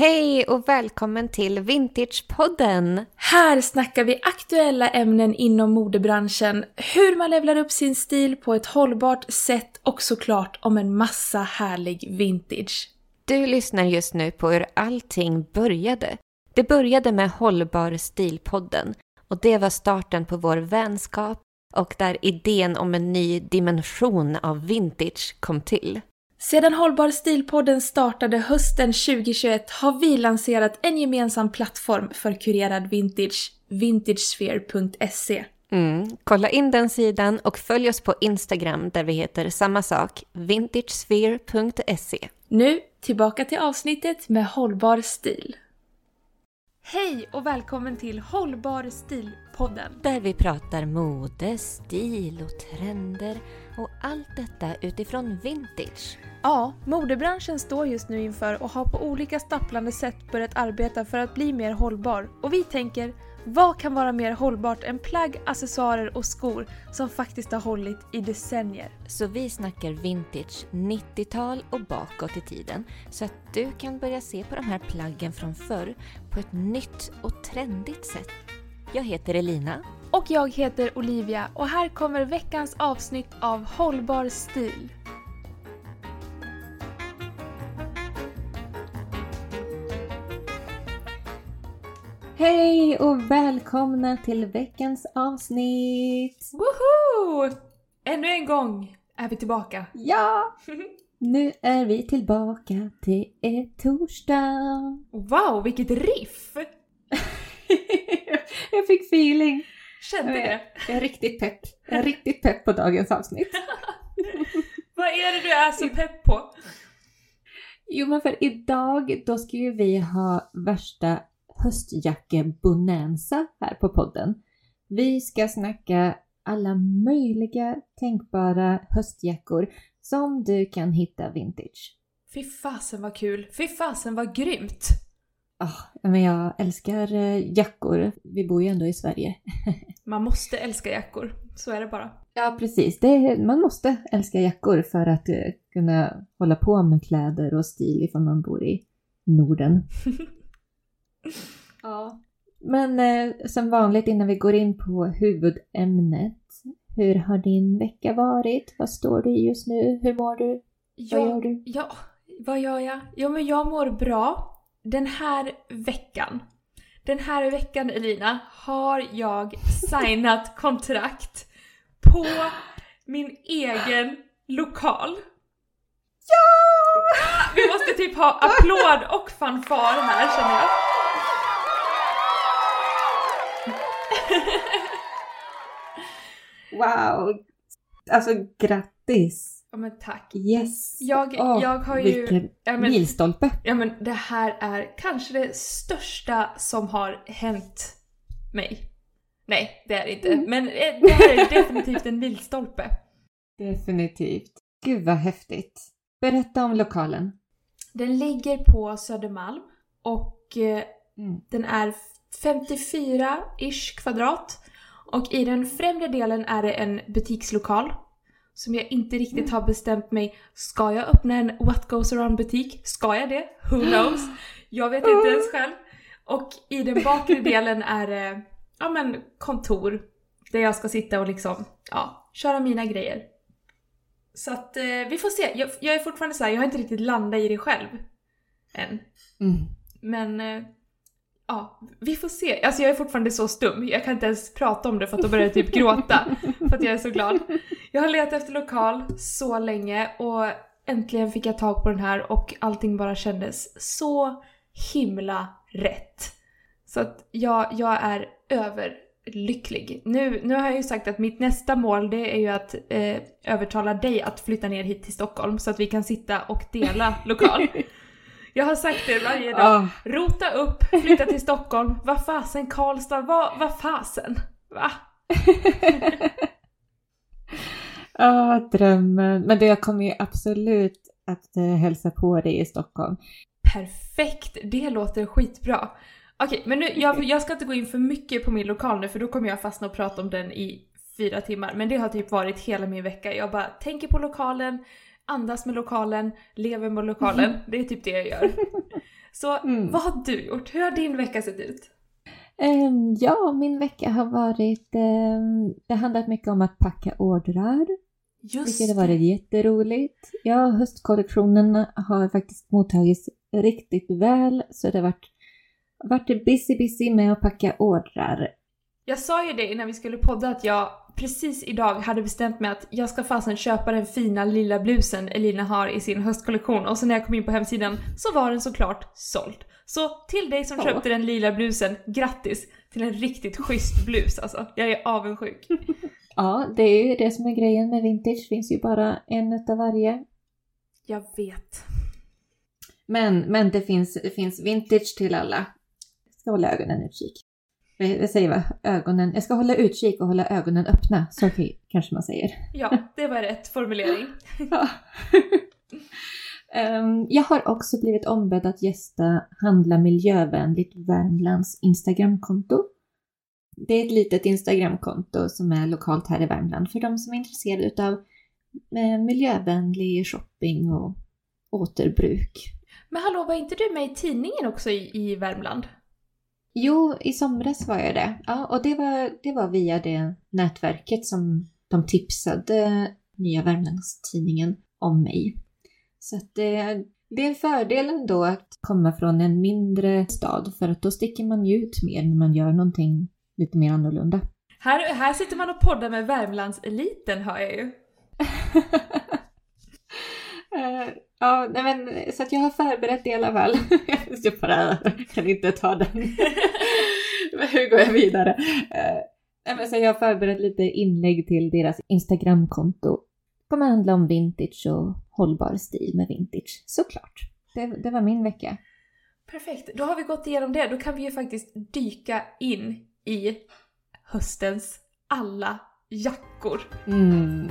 Hej och välkommen till Vintagepodden! Här snackar vi aktuella ämnen inom modebranschen, hur man levlar upp sin stil på ett hållbart sätt och såklart om en massa härlig vintage. Du lyssnar just nu på hur allting började. Det började med Hållbar stilpodden och det var starten på vår vänskap och där idén om en ny dimension av vintage kom till. Sedan Hållbar stilpodden startade hösten 2021 har vi lanserat en gemensam plattform för kurerad vintage, vintagesphere.se. Mm. Kolla in den sidan och följ oss på Instagram där vi heter samma sak, vintagesphere.se. Nu tillbaka till avsnittet med hållbar stil. Hej och välkommen till Hållbar stil-podden. Där vi pratar mode, stil och trender och allt detta utifrån vintage. Ja, modebranschen står just nu inför och har på olika stapplande sätt börjat arbeta för att bli mer hållbar. Och vi tänker, vad kan vara mer hållbart än plagg, accessoarer och skor som faktiskt har hållit i decennier? Så vi snackar vintage 90-tal och bakåt i tiden så att du kan börja se på de här plaggen från förr på ett nytt och trendigt sätt. Jag heter Elina. Och jag heter Olivia och här kommer veckans avsnitt av Hållbar stil. Hej och välkomna till veckans avsnitt! Woho! Ännu en gång är vi tillbaka. Ja! Nu är vi tillbaka. Det är torsdag. Wow, vilket riff! jag fick feeling. Kände det. Jag är riktigt pepp. Är riktigt pepp på dagens avsnitt. Vad är det du är så pepp på? Jo men för idag då ska ju vi ha värsta höstjacke-bonanza här på podden. Vi ska snacka alla möjliga tänkbara höstjackor som du kan hitta vintage. Fy fasen vad kul! Fy fasen vad grymt! Oh, men jag älskar eh, jackor. Vi bor ju ändå i Sverige. Man måste älska jackor, så är det bara. Ja, precis. Det, man måste älska jackor för att uh, kunna hålla på med kläder och stil ifall man bor i Norden. ja. Men eh, som vanligt innan vi går in på huvudämnet. Hur har din vecka varit? Vad står du i just nu? Hur mår du? Ja, vad gör du? Ja, vad gör jag? Jo men jag mår bra. Den här veckan, den här veckan Elina, har jag signat kontrakt på min egen lokal. Ja! Vi måste typ ha applåd och fanfar här känner jag. Wow! Alltså grattis! Ja men tack. Yes! Jag, Åh, jag har ju... Vilken ja, men, milstolpe! ja men det här är kanske det största som har hänt mig. Nej, det är det inte. Mm. Men eh, det här är definitivt en milstolpe. Definitivt. Gud vad häftigt. Berätta om lokalen. Den ligger på Södermalm och eh, Mm. den är 54-ish kvadrat. Och i den främre delen är det en butikslokal. Som jag inte riktigt har bestämt mig. Ska jag öppna en What Goes Around butik? Ska jag det? Who knows? Jag vet inte ens själv. Och i den bakre delen är det ja, men kontor. Där jag ska sitta och liksom, ja, köra mina grejer. Så att eh, vi får se. Jag, jag är fortfarande så här, jag har inte riktigt landat i det själv. Än. Mm. Men eh, ja, vi får se. Alltså jag är fortfarande så stum. Jag kan inte ens prata om det för att då börjar jag typ gråta. för att jag är så glad. Jag har letat efter lokal så länge och äntligen fick jag tag på den här och allting bara kändes så himla rätt. Så att jag, jag är överlycklig. Nu, nu har jag ju sagt att mitt nästa mål det är ju att eh, övertala dig att flytta ner hit till Stockholm så att vi kan sitta och dela lokal. Jag har sagt det varje dag. Ah, Rota upp, flytta till Stockholm. Vad fasen Karlstad, vad, vad fasen? Va? ah, drömmen. Men det jag kommer ju absolut att eh, hälsa på dig i Stockholm. Perfekt, det låter skitbra. Okej, men nu, jag, jag ska inte gå in för mycket på min lokal nu för då kommer jag fastna och prata om den i fyra timmar. Men det har typ varit hela min vecka. Jag bara tänker på lokalen, andas med lokalen, lever med lokalen. Det är typ det jag gör. Så Mm. vad har du gjort? Hur har din vecka sett ut? Ehm, ja, min vecka har varit... ehm, det har handlat mycket om att packa ordrar. Just Vilket har varit jätteroligt. Ja, höstkollektionen har faktiskt mottagits riktigt väl. Så det har varit, varit busy, busy med att packa ordrar. Jag sa ju det innan vi skulle podda att jag precis idag hade bestämt mig att jag ska fasen köpa den fina lila blusen Elina har i sin höstkollektion och så när jag kom in på hemsidan så var den såklart såld. Så till dig som Ja. köpte den lila blusen, grattis till en riktigt schysst blus alltså. Jag är avundsjuk. Ja, det är ju det som är grejen med vintage. finns ju bara en utav varje. Jag vet. Men, men det, finns, det finns vintage till alla. Jag ska hålla ögonen utkik. Jag jag säger vad? Ögonen. Jag ska hålla utkik och hålla ögonen öppna. Så okej, kanske man säger. Ja, det var rätt formulering. Ja. Ehm, jag har också blivit ombedd att gästa Handla miljövänligt Värmlands Instagramkonto. Det är ett litet Instagramkonto som är lokalt här i Värmland för de som är intresserade av eh, miljövänlig shopping och återbruk. Men hallå, var inte du med i tidningen också i, i Värmland? Jo, i somras var jag det. Ja, och det var, det var via det nätverket som de tipsade Nya Värmlandstidningen om mig. Så att det, det är en fördel ändå att komma från en mindre stad för att då sticker man ju ut mer när man gör någonting lite mer annorlunda. Här, här sitter man och poddar med Värmlandseliten hör jag ju. Eh, ja, nej men, så att jag har förberett det i alla fall. jag bara kan inte ta den. men hur går jag vidare? Eh, nej men så jag har förberett lite inlägg till deras Instagramkonto. Det kommer handla om vintage och hållbar stil med vintage, såklart. Det, det var min vecka. Perfekt, då har vi gått igenom det. Då kan vi ju faktiskt dyka in i höstens alla jackor. Mm.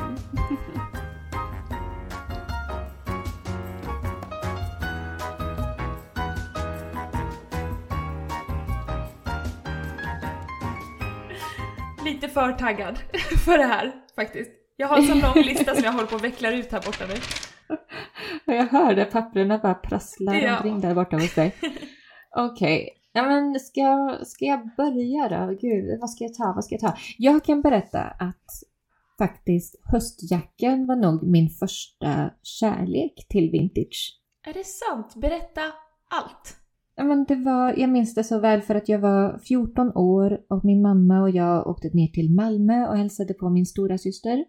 Lite för taggad för det här faktiskt. Jag har en sån lång lista som jag håller på att vecklar ut här borta nu. Jag hörde papperna bara prassla Ja. omkring där borta hos dig. Okej. Ja, men ska, jag- ska jag börja då? Gud, vad ska jag ta? Vad ska jag ta? Jag kan berätta att faktiskt höstjackan var nog min första kärlek till vintage. Är det sant? Berätta allt. Ja, men det var, jag minns det så väl för att jag var 14 år och min mamma och jag åkte ner till Malmö och hälsade på min stora syster.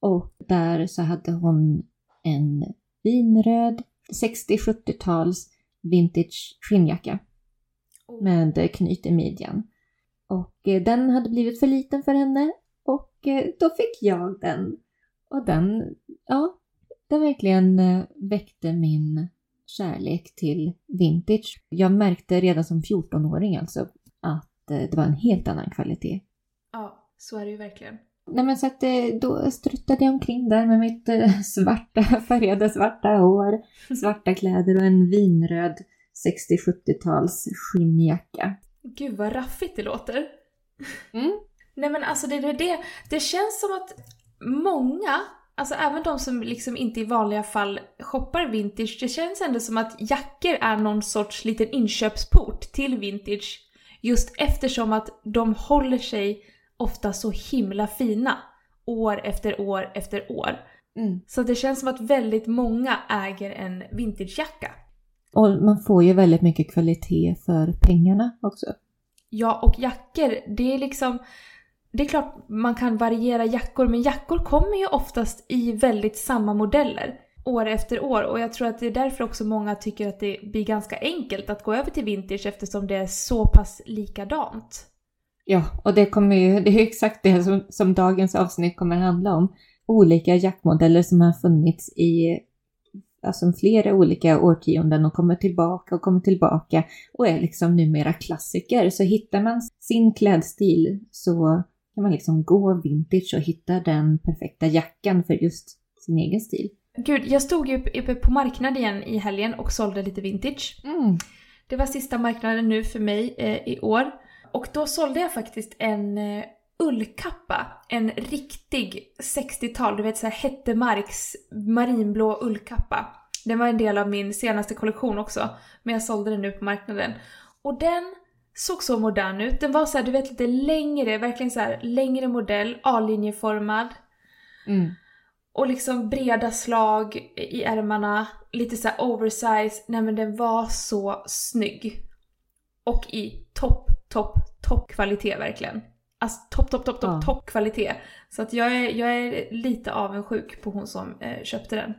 Och där så hade hon en vinröd 60-70-tals vintage skinnjacka med knyt i midjan. Och eh, den hade blivit för liten för henne och eh, då fick jag den. Och den, ja, den verkligen eh, väckte min kärlek till vintage. Jag märkte redan som 14-åring alltså att eh, det var en helt annan kvalitet. Ja, så är det ju verkligen. Nej men så att eh, då struttade jag omkring där med mitt eh, svarta, färgade svarta hår, svarta kläder och en vinröd 60-70-tals skinnjacka. Gud vad raffigt det låter. Mm. Nej men alltså det, det, det, känns som att många, alltså även de som liksom inte i vanliga fall shoppar vintage, det känns ändå som att jackor är någon sorts liten inköpsport till vintage. Just eftersom att de håller sig ofta så himla fina. År efter år efter år. Mm. Så det känns som att väldigt många äger en vintagejacka. Och man får ju väldigt mycket kvalitet för pengarna också. Ja, och jackor, det är liksom... Det är klart man kan variera jackor, men jackor kommer ju oftast i väldigt samma modeller år efter år. Och jag tror att det är därför också många tycker att det blir ganska enkelt att gå över till vintage eftersom det är så pass likadant. Ja, och det kommer ju, det är exakt det som, som dagens avsnitt kommer handla om. Olika jackmodeller som har funnits i alltså flera olika årtionden och kommer tillbaka och kommer tillbaka och är liksom numera klassiker. Så hittar man sin klädstil så kan man liksom gå vintage och hitta den perfekta jackan för just sin egen stil. Gud, jag stod ju uppe på marknaden igen i helgen och sålde lite vintage. Mm. Det var sista marknaden nu för mig eh, i år. Och då sålde jag faktiskt en eh, ullkappa. En riktig 60-tal, du vet såhär Hettemarks marinblå ullkappa. Den var en del av min senaste kollektion också, men jag sålde den nu på marknaden. Och den såg så modern ut. Den var så här, du vet lite längre, verkligen så här längre modell, A-linjeformad. Mm. Och liksom breda slag i ärmarna, lite så här oversize. Nej men den var så snygg. Och i topp, topp, topp kvalitet verkligen. Alltså topp, topp, topp, topp, Ja. topp kvalitet. Så att jag är, jag är lite avundsjuk på hon som eh, köpte den.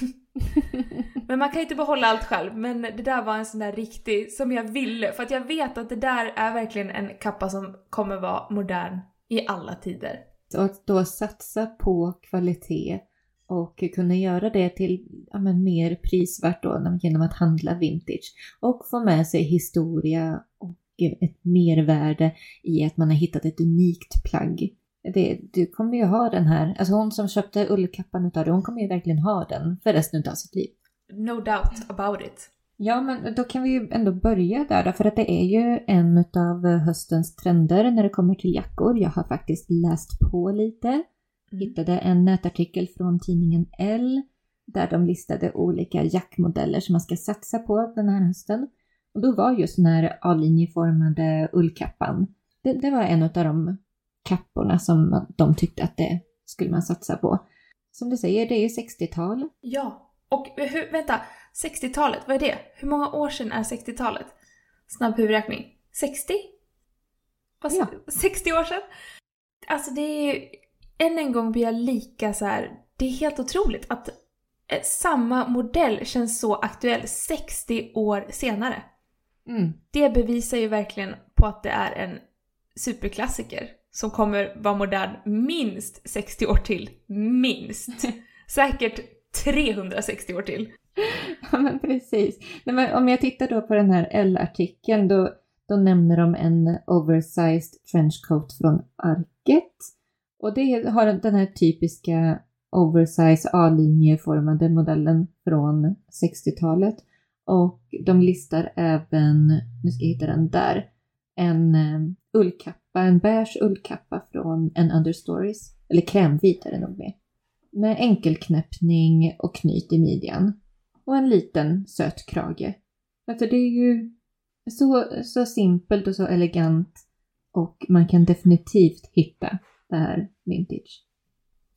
men man kan ju inte behålla allt själv, men det där var en sån där riktig, som jag ville. För att jag vet att det där är verkligen en kappa som kommer vara modern i alla tider. Och att då satsa på kvalitet och kunna göra det till ja, men mer prisvärt då genom att handla vintage. Och få med sig historia och ett mervärde i att man har hittat ett unikt plagg. Det, du kommer ju ha den här, alltså hon som köpte ullkappan utav det, hon kommer ju verkligen ha den för resten av sitt liv. No doubt about it. Ja, men då kan vi ju ändå börja där då, för att det är ju en av höstens trender när det kommer till jackor. Jag har faktiskt läst på lite. Hittade en nätartikel från tidningen L där de listade olika jackmodeller som man ska satsa på den här hösten. Och då var just den här A-linjeformade ullkappan, det, det var en av de kapporna som de tyckte att det skulle man satsa på. Som du säger, det är ju 60-tal. Ja. Och hur, vänta, 60-talet, vad är det? Hur många år sedan är 60-talet? Snabb huvudräkning. 60? Vad, Ja. 60 år sedan? Alltså det är ju, än en gång blir jag lika så här. det är helt otroligt att eh, samma modell känns så aktuell 60 år senare. Mm. Det bevisar ju verkligen på att det är en superklassiker som kommer vara modern minst 60 år till. Minst! Säkert 360 år till. Ja, men precis. Nej, men om jag tittar då på den här L-artikeln, då, då nämner de en oversized trenchcoat från Arket. Och det har den här typiska oversize A-linjeformade modellen från 60-talet. Och de listar även, nu ska jag hitta den där, en eh, ullkappa, en beige ullkappa från en Understories. Eller krämvit är det nog med. Med enkelknäppning och knyt i midjan och en liten söt krage. Alltså det är ju så, så simpelt och så elegant och man kan definitivt hitta det här vintage.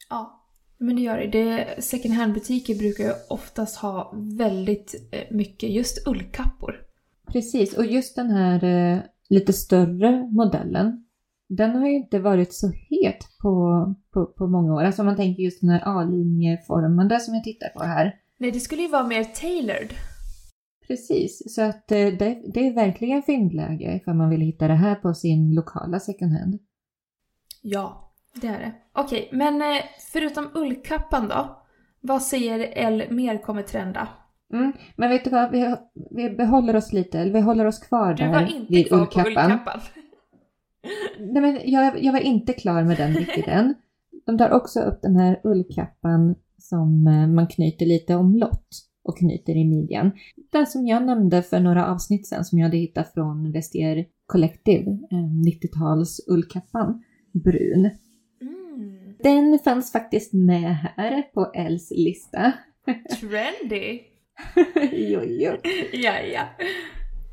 Ja, men det gör det. det second hand-butiker brukar ju oftast ha väldigt eh, mycket just ullkappor. Precis, och just den här eh, lite större modellen, den har ju inte varit så het på, på, på många år. Alltså om man tänker just den här A-linjeformade som jag tittar på här. Nej, det skulle ju vara mer tailored. Precis, så att eh, det, det är verkligen fyndläge ifall man vill hitta det här på sin lokala second hand. Ja, det är det. Okej, men eh, förutom ullkappan då? Vad säger L mer kommer trenda? Mm, men vet du vad, vi, vi behåller oss lite, eller vi håller oss kvar Du där var inte kvar på ullkappan. Nej, men jag, jag var inte klar med den riktigt än. De tar också upp den här ullkappan som eh, man knyter lite omlott och knyter i midjan. Den som jag nämnde för några avsnitt sedan som jag hade hittat från Vestier Collective, eh, 90-tals ullkappan, brun. Den fanns faktiskt med här på Els lista. trendy. jo, jo. Ja, ja.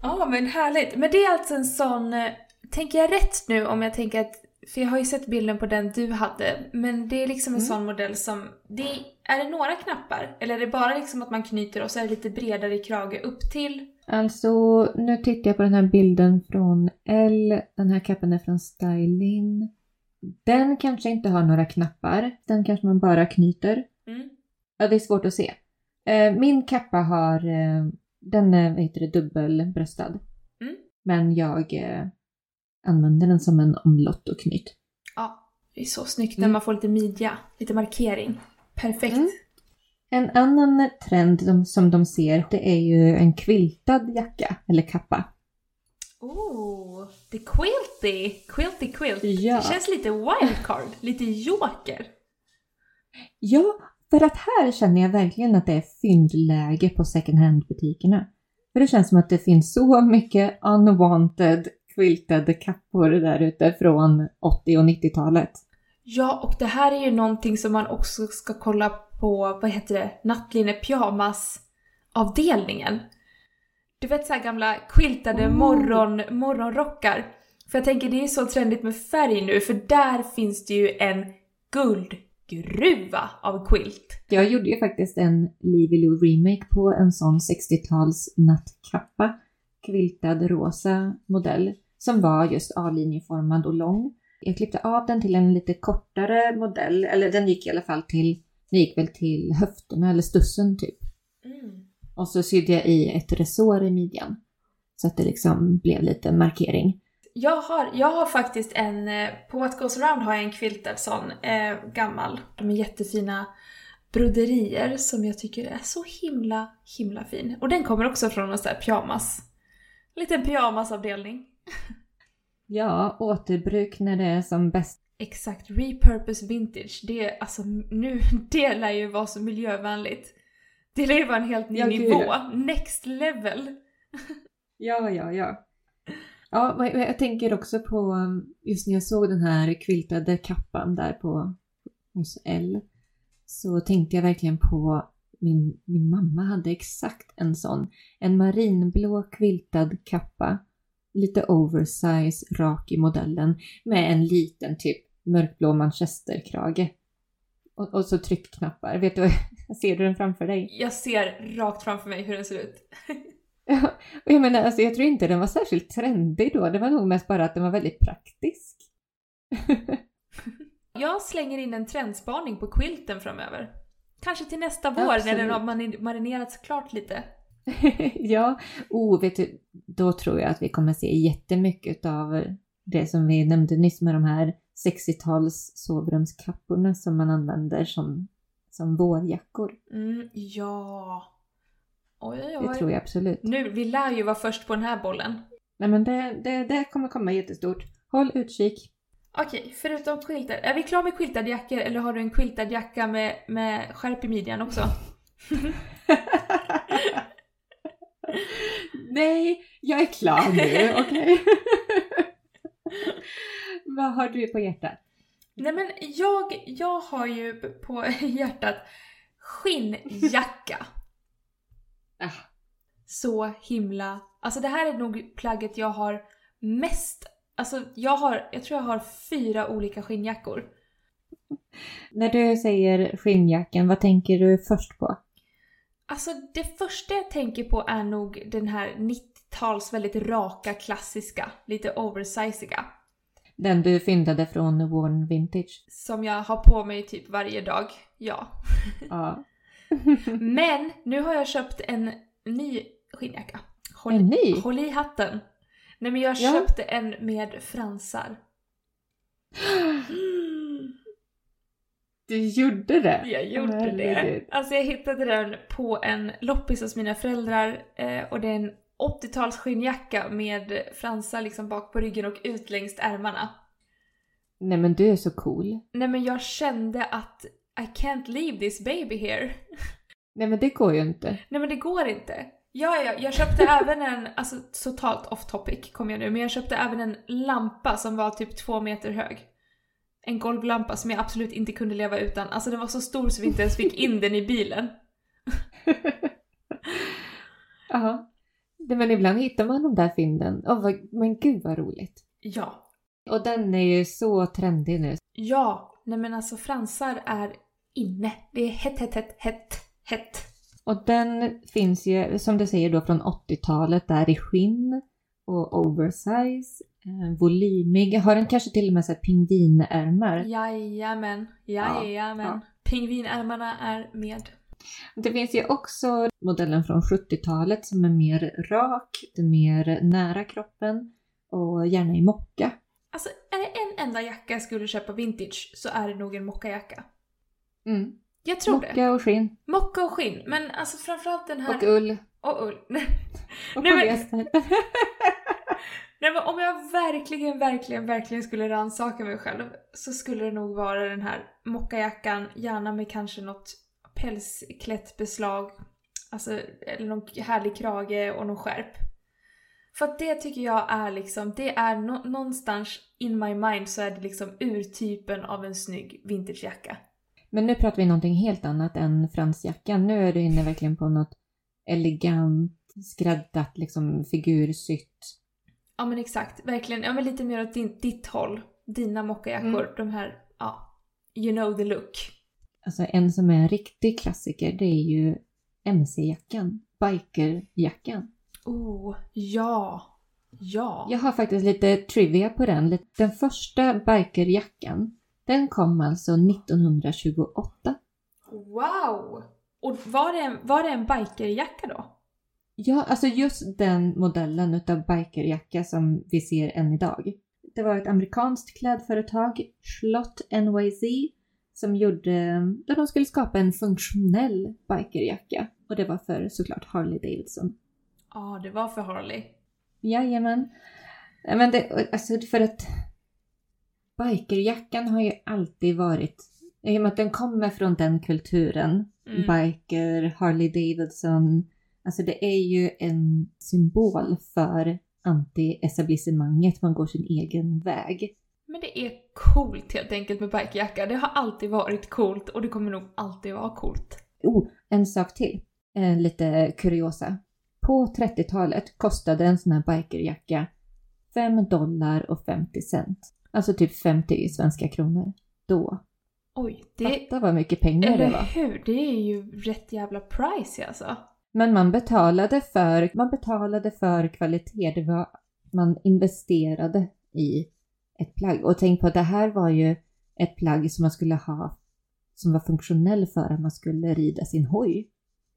Ja, men härligt. Men det är alltså en sån... eh, Tänker jag rätt nu om jag tänker att... För jag har ju sett bilden på den du hade. Men det är liksom en Mm. sån modell som... Det, är det några knappar? Eller är det bara liksom att man knyter och så är det lite bredare i krage upp till? Alltså, nu tittar jag på den här bilden från L. Den här kappan är från Styling. Den kanske inte har några knappar. Den kanske man bara knyter. Mm. Ja, det är svårt att se. Eh, Min kappa har, eh, den är, vad heter det, dubbelbröstad. Mm. Men jag eh, använder den som en omlott och knyt. Ja, det är så snyggt när Mm. man får lite midja, lite markering. Perfekt. Mm. En annan trend som de ser, det är ju en quiltad jacka, eller kappa. Oh, det är quilty! Quilty quilt. Ja. Det känns lite wildcard, lite joker. Ja, för att här känner jag verkligen att det är fyndläge på second hand-butikerna. För det känns som att det finns så mycket unwanted quiltade kappor där ute från 80 och 90-talet. Ja, och det här är ju någonting som man också ska kolla på, vad heter det, nattlinne pyjamas avdelningen. Du vet så gamla quiltade Oh. morgon, morgonrockar. För jag tänker det är så trendigt med färg nu för där finns det ju en guldgruva av quilt. Jag gjorde ju faktiskt en Livy Lou remake på en sån 60-tals nattkappa. Kviltad rosa modell. Som var just A-linjeformad och lång. Jag klippte av den till en lite kortare modell. Eller den gick i alla fall till, den gick väl till höfterna eller stussen typ. Och så sydde jag i ett resår i midjan. Så att det liksom blev lite markering. Jag har, jag har faktiskt en, eh, på What Goes Around har jag en quiltad sån, eh, gammal. De är jättefina broderier som jag tycker är så himla, himla fin. Och den kommer också från en sån här pyjamas. En liten pyjamasavdelning. Ja, återbruk när det är som bäst. Exakt, repurpose vintage. Det, alltså nu, det lär ju vara så miljövänligt. Det lär ju vara en helt ny Ja, gud, nivå. ja. Next level. Ja, ja, ja. Ja, jag tänker också på um, just när jag såg den här quiltade kappan där på hos L. Så tänkte jag verkligen på min, min mamma hade exakt en sån. En marinblå quiltad kappa. Lite oversize, rak i modellen. Med en liten typ mörkblå manchesterkrage. Och, och så tryckknappar. Vet du, ser du den framför dig? Jag ser rakt framför mig hur den ser ut. Och jag menar, alltså jag tror inte den var särskilt trendig då. Det var nog mest bara att den var väldigt praktisk. Jag slänger in en trendspaning på quilten framöver. Kanske till nästa vår när Absolut. den har mari- marinerats klart lite. ja, oh, vet du, då tror jag att vi kommer se jättemycket av det som vi nämnde nyss med de här 60-tals sovrumskapporna som man använder som, som vårjackor. Mm, ja. Oj, oj, oj. Det tror jag absolut. Nu, vi lär ju vara först på den här bollen. Nej men det, det, det kommer komma jättestort. Håll utkik. Okej, förutom quiltad. Är vi klara med quiltad jackor eller har du en quiltad jacka med, med skärp i midjan också? Nej, jag är klar nu, okej? Vad har du på hjärtat? Nej men jag, jag har ju på hjärtat skinnjacka. Ah. Så himla... Alltså det här är nog plagget jag har mest... Alltså jag har, jag tror jag har fyra olika skinnjackor. När du säger skinnjackan, vad tänker du först på? Alltså det första jag tänker på är nog den här 90-tals väldigt raka, klassiska, lite oversiziga. Den du fyndade från Worn Vintage? Som jag har på mig typ varje dag. Ja. Ja. Men nu har jag köpt en ny skinnjacka. Håll, En ny? håll i hatten. Nej men jag Ja. köpte en med fransar. Du gjorde det? Jag gjorde det. Alltså jag hittade den på en loppis hos mina föräldrar eh, och det är en 80-tals skinnjacka med fransar liksom bak på ryggen och ut längs ärmarna. Nej men du är så cool. Nej men jag kände att I can't leave this baby here. Nej men det går ju inte. Nej men det går inte. Ja, ja, jag köpte även en, alltså totalt off topic kom jag nu, men jag köpte även en lampa som var typ två meter hög. En golvlampa som jag absolut inte kunde leva utan. Alltså den var så stor så vi inte ens fick in den i bilen. Ja. Nej, Men ibland hittar man de där fynden. Åh, vad, men gud vad roligt. Ja. Och den är ju så trendig nu. Ja, nej men alltså fransar är inne. Det är hett, hett, hett, hett, hett. Och den finns ju, som du säger då, från 80-talet där i skinn och oversize, eh, volymig. Har den kanske till och med så här pingvinärmar? Jajamän, jajamän. Ja, Pingvinärmarna är med. Det finns ju också modellen från 70-talet som är mer rak, mer nära kroppen och gärna i mocka. Alltså är det en enda jacka jag skulle köpa vintage så är det nog en mockajacka. Mm. Jag tror det. Mocka och skinn Mocka och skinn, men alltså framförallt den här... och ull och ull. och Nej, men-. Nej men om jag verkligen, verkligen, verkligen skulle rannsaka mig själv så skulle det nog vara den här mockajackan, gärna med kanske något pälsklätt beslag. Alltså, eller någon härlig krage och någon skärp. För att det tycker jag är liksom, det är nå- någonstans in my mind så är det liksom urtypen av en snygg vintagejacka. Men nu pratar vi någonting helt annat än fransjackan. Nu är du inne verkligen på något elegant, skräddat, liksom figursytt. Ja men exakt, verkligen. Ja men lite mer åt din, ditt håll. Dina mockajackor, Mm. de här, ja, you know the look. Alltså en som är en riktig klassiker det är ju MC-jackan, bikerjackan. Oh, ja. Ja. Jag har faktiskt lite trivia på den. Den första bikerjackan, den kom alltså 1928. Wow! Och var det en, var det en bikerjacka då? Ja, alltså just den modellen utav bikerjacka som vi ser än idag. Det var ett amerikanskt klädföretag, Schlott NYZ, som gjorde, där de skulle skapa en funktionell bikerjacka. Och det var för såklart Harley Davidson. Ja, det var för Harley. Jajamän. Men det, alltså för att bikerjackan har ju alltid varit, i och med att den kommer från den kulturen, Mm. biker, Harley Davidson, alltså det är ju en symbol för anti-etablissemanget, man går sin egen väg. Men det är coolt helt enkelt med bikerjacka. Det har alltid varit coolt och det kommer nog alltid vara coolt. Oh, en sak till. Eh, lite kuriosa. På 30-talet kostade en sån här bikerjacka 5 dollar och 50 cent. Alltså typ 50 svenska kronor. Då. Oj, det... Fatta vad mycket pengar det var. hur? Det är ju rätt jävla price alltså. Men man betalade för, man betalade för kvalitet. Det var, man investerade i ett plagg. Och tänk på att det här var ju ett plagg som man skulle ha som var funktionell för att man skulle rida sin hoj.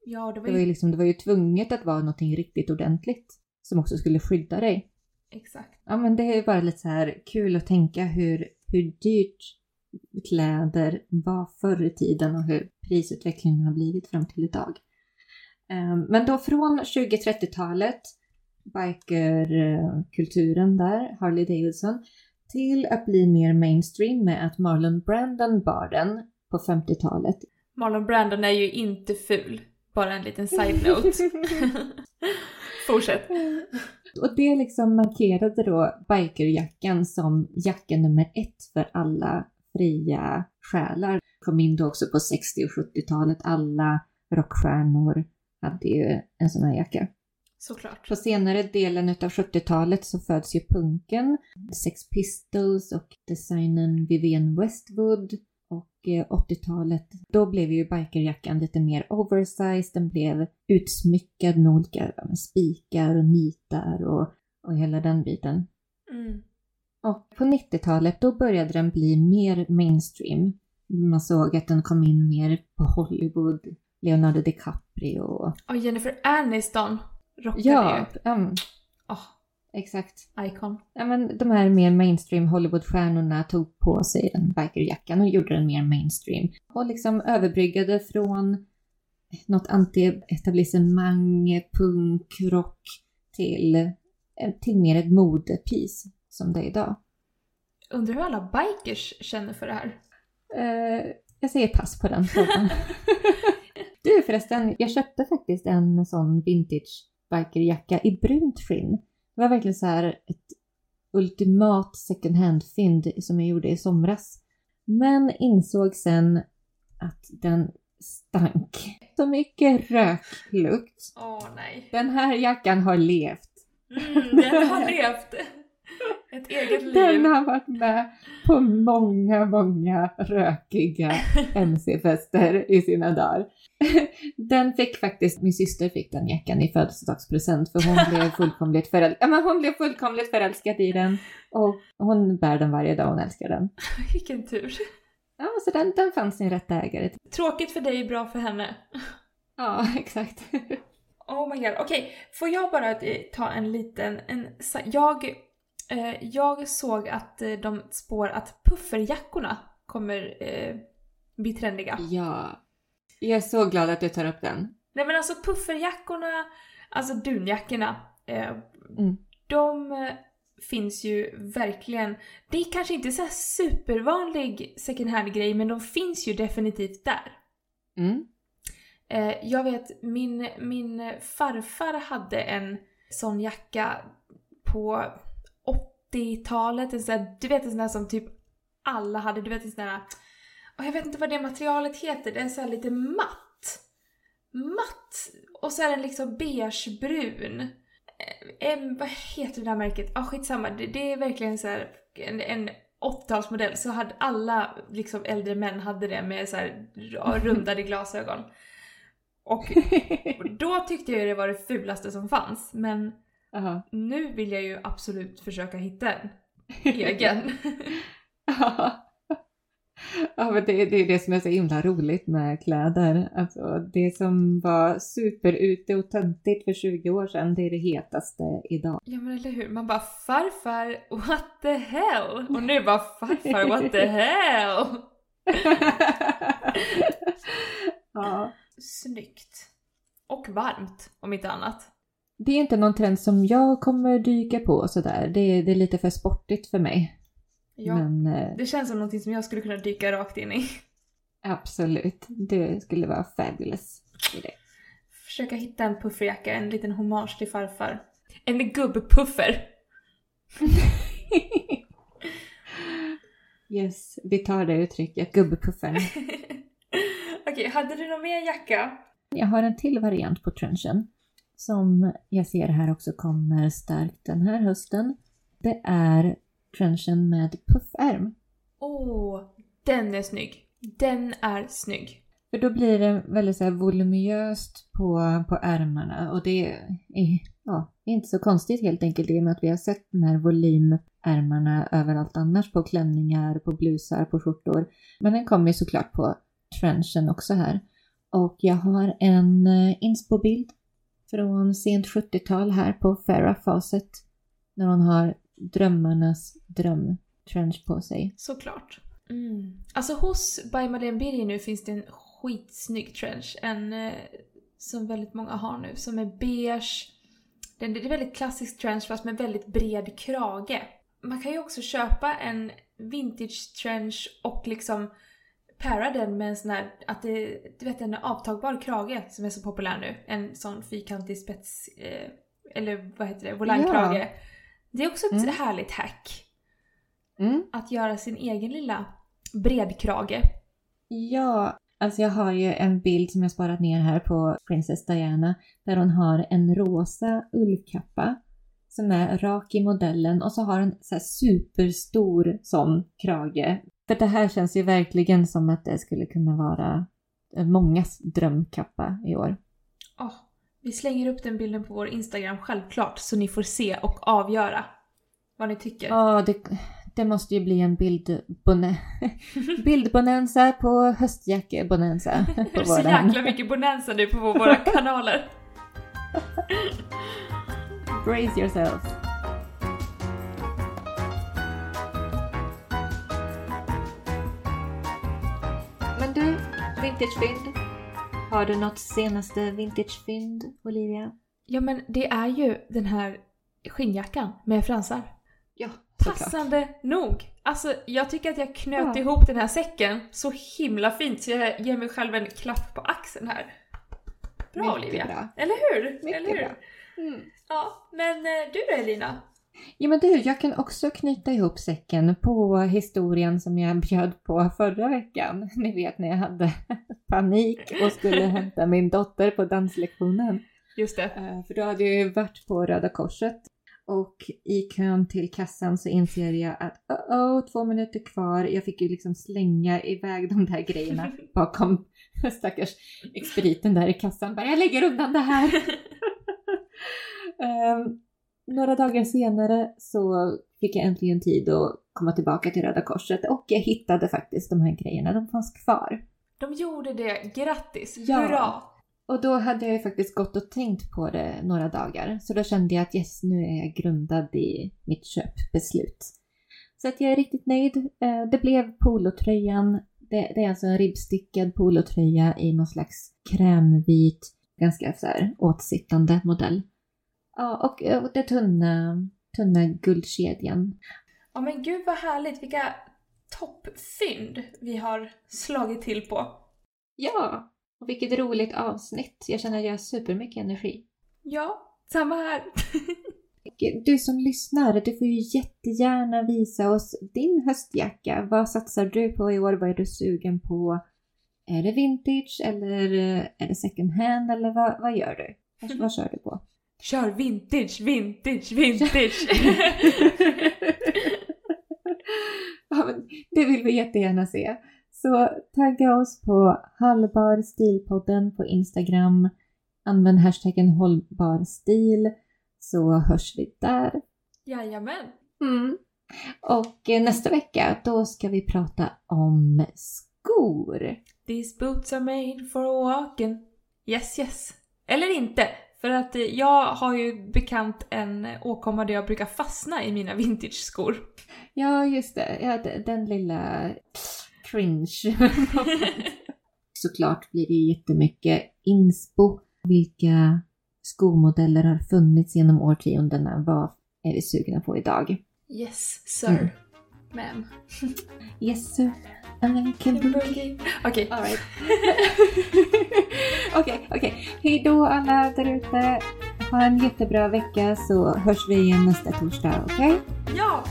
Ja, det var Det var ju... ju, liksom, det var ju tvunget att vara någonting riktigt ordentligt som också skulle skydda dig. Exakt. Ja men det är bara lite så här kul att tänka hur, hur dyrt kläder var förr i tiden och hur prisutvecklingen har blivit fram till idag. Ehm, Men då från 20-30-talet, bikerkulturen där, Harley Davidson, till att bli mer mainstream med att Marlon Brandon bar den på 50-talet. Marlon Brandon är ju inte ful. Bara en liten side-note. Fortsätt. Och det liksom markerade då bikerjackan som jacka nummer ett för alla fria själar. Kom in då också på 60 och 70-talet. Alla rockstjärnor hade ju en sån här jacka. Såklart. På senare delen av 70-talet så föds ju punken, Sex Pistols och designern Vivienne Westwood. Och eh, 80-talet, då blev ju bikerjackan lite mer oversized. Den blev utsmyckad med olika spikar och nitar och, och hela den biten. Mm. Och på 90-talet då började den bli mer mainstream. Man såg att den kom in mer på Hollywood, Leonardo DiCaprio och... Och Jennifer Aniston rockade Ja, ju. mm, Åh, exakt. icon. Ja, men de här mer mainstream Hollywoodstjärnorna tog på sig den bikerjackan och gjorde den mer mainstream. Och liksom överbryggade från något anti-etablissemang, punk, rock till, eh, till mer ett modepis som det är idag. Undrar hur alla bikers känner för det här. Eh, jag säger pass på den frågan. du förresten, jag köpte faktiskt en sån vintage bikerjacka i brunt skinn. Det var verkligen så här ett ultimat second hand-fynd som jag gjorde i somras. Men insåg sen att den stank. Så mycket röklukt. Åh nej. Den här jackan har levt. Mm, den har levt ett eget liv. Den har varit med på många, många rökiga MC-fester i sina dagar. Den fick faktiskt, min syster fick den jackan i födelsedagspresent för hon blev fullkomligt, föräl- ja, men hon blev fullkomligt förälskad i den. Och hon bär den varje dag, hon älskar den. Vilken tur. Ja, så den, den fann sin rätta ägare. Tråkigt för dig, bra för henne. Ja, exakt. Oh my god. Okej, får jag bara eh, ta en liten... En, jag, jag såg att eh, de spår att pufferjackorna kommer eh, bli trendiga. Ja. Jag är så glad att du tar upp den. Nej men alltså pufferjackorna, alltså dunjackorna, eh, Mm. de eh, finns ju verkligen... Det är kanske inte så här supervanlig second hand-grej men de finns ju definitivt där. Mm. Eh, jag vet, min, min farfar hade en sån jacka på 80-talet. En sån där, du vet en sån där som typ alla hade. Du vet en sån där... Och jag vet inte vad det materialet heter. Det är så här lite matt. matt och så är den liksom beigebrun. Eh, En, vad heter det där märket? Ja, ah, skitsamma. Det, det är verkligen så här en, en 80-talsmodell så hade alla liksom äldre män hade det med så här rundade glasögon. Och då tyckte jag det var det fulaste som fanns men Jaha. nu vill jag ju absolut försöka hitta en egen. Ja, men det, det är det som är så himla roligt med kläder. Alltså, det som var superute och töntigt för 20 år sedan, det är det hetaste idag. Ja men eller hur, man bara farfar what the hell? Och nu bara farfar what the hell? ja. Snyggt. Och varmt om inte annat. Det är inte någon trend som jag kommer dyka på sådär. Det är, det är lite för sportigt för mig. Ja, Men eh, det känns som någonting som jag skulle kunna dyka rakt in i. absolut, det skulle vara fabulous. i det. Försöka hitta en pufferjacka, en liten hommage till farfar. En gubbpuffer. yes, vi tar det uttrycket, gubbpuffern. Okej, hade du någon mer jacka? Jag har en till variant på trenchen som jag ser här också kommer starkt den här hösten. Det är trenchen med puffärm. Åh, den är snygg. Den är snygg. För då blir det väldigt så här voluminöst på, på ärmarna och det är ja, inte så konstigt helt enkelt i och med att vi har sett de här volymärmarna överallt annars på klänningar, på blusar, på skjortor. Men den kommer ju såklart på trenchen också här. Och jag har en eh, inspo-bild från sent 70-tal här på Farah Fawcett när hon har drömmarnas drömtrench på sig. Såklart. Mm. Alltså hos By Madeleine Birger nu finns det en skitsnygg trench. En eh, som väldigt många har nu. Som är beige. Den, det är väldigt klassisk trench fast med väldigt bred krage. Man kan ju också köpa en vintage trench och liksom para den med en sån här, att det, du vet en avtagbar krage som är så populär nu. En sån fyrkantig spets, eh, eller vad heter det, volangkrage. Ja. Det är också ett Mm. härligt hack. Mm. Att göra sin egen lilla bredkrage. Ja, alltså jag har ju en bild som jag sparat ner här på Princess Diana där hon har en rosa ullkappa som är rak i modellen och så har en så här superstor sån krage. För det här känns ju verkligen som att det skulle kunna vara mångas drömkappa i år. Åh, vi slänger upp den bilden på vår Instagram självklart så ni får se och avgöra vad ni tycker. Ja, det, det måste ju bli en bildbonanza på höstjackebonanza. Det är så jäkla mycket bonanza nu på våra kanaler. Brace yourselves. Vintagefynd. Har du något senaste vintagefynd, Olivia? Ja men det är ju den här skinnjackan med fransar. Ja, Passande nog! Alltså jag tycker att jag knöt Ja. ihop den här säcken så himla fint så jag ger mig själv en klapp på axeln här. Bra Mycket Olivia! bra. Eller hur? Mycket Eller hur? bra. Mm. Ja, men eh, du då Elina? Ja men du, jag kan också knyta ihop säcken på historien som jag bjöd på förra veckan. Ni vet när jag hade panik och skulle hämta min dotter på danslektionen. Just det. Eh, För då hade jag ju varit på Röda Korset och i kön till kassan så inser jag att oh, oh, två minuter kvar. Jag fick ju liksom slänga iväg de där grejerna bakom stackars expediten där i kassan. Bara, jag lägger undan det här. Ehm, några dagar senare så fick jag äntligen tid att komma tillbaka till Röda Korset och jag hittade faktiskt de här grejerna. De fanns kvar. De gjorde det, grattis! Ja. Hurra! Och då hade jag ju faktiskt gått och tänkt på det några dagar. Så då kände jag att yes, nu är jag grundad i mitt köpbeslut. Så att jag är riktigt nöjd. Eh, Det blev polotröjan. Det, det är alltså en ribbstickad polotröja i någon slags krämvit, ganska så här åtsittande modell. Ja, och, eh, och det tunna, tunna guldkedjan. Ja men gud vad härligt, vilka toppfynd vi har slagit till på. Ja, och vilket roligt avsnitt. Jag känner att jag har supermycket energi. Ja, samma här. Du som lyssnar, du får ju jättegärna visa oss din höstjacka. Vad satsar du på i år? Vad är du sugen på? är det vintage eller eh, är det second hand eller vad, vad gör du? Vad, vad kör du på? Kör vintage, vintage, vintage! ja, det vill vi jättegärna se. Så tagga oss på Hallbar stilpodden på Instagram. Använd hashtaggen hållbar stil så hörs vi där. Jajamän! Mm. Och eh, nästa vecka då ska vi prata om skor. These boots are made for walking. Yes, yes. Eller inte. För att eh, jag har ju bekant en åkomma där jag brukar fastna i mina vintage-skor. Ja, just det. Ja, den lilla cringe. Såklart blir det ju jättemycket inspo. Vilka skomodeller har funnits genom årtiondena? Vad är vi sugna på idag? Yes, sir. Mm. Ma'am. Yes sir, American boogie. Boogie. Okej. Alright. Okej, okej. Hej då alla där ute. Ha en jättebra vecka så hörs vi igen nästa torsdag, okej? Ja!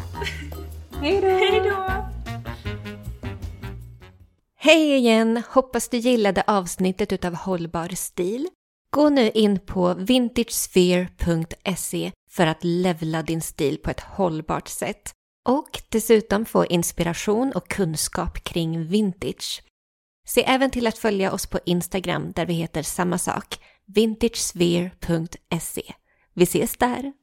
Hej då! Hej då! Hej igen! Hoppas du gillade avsnittet utav Hållbar stil. Gå nu in på vintagesphere.se för att levla din stil på ett hållbart sätt och dessutom få inspiration och kunskap kring vintage. Se även till att följa oss på Instagram där vi heter samma sak, vintagesphere.se. Vi ses där!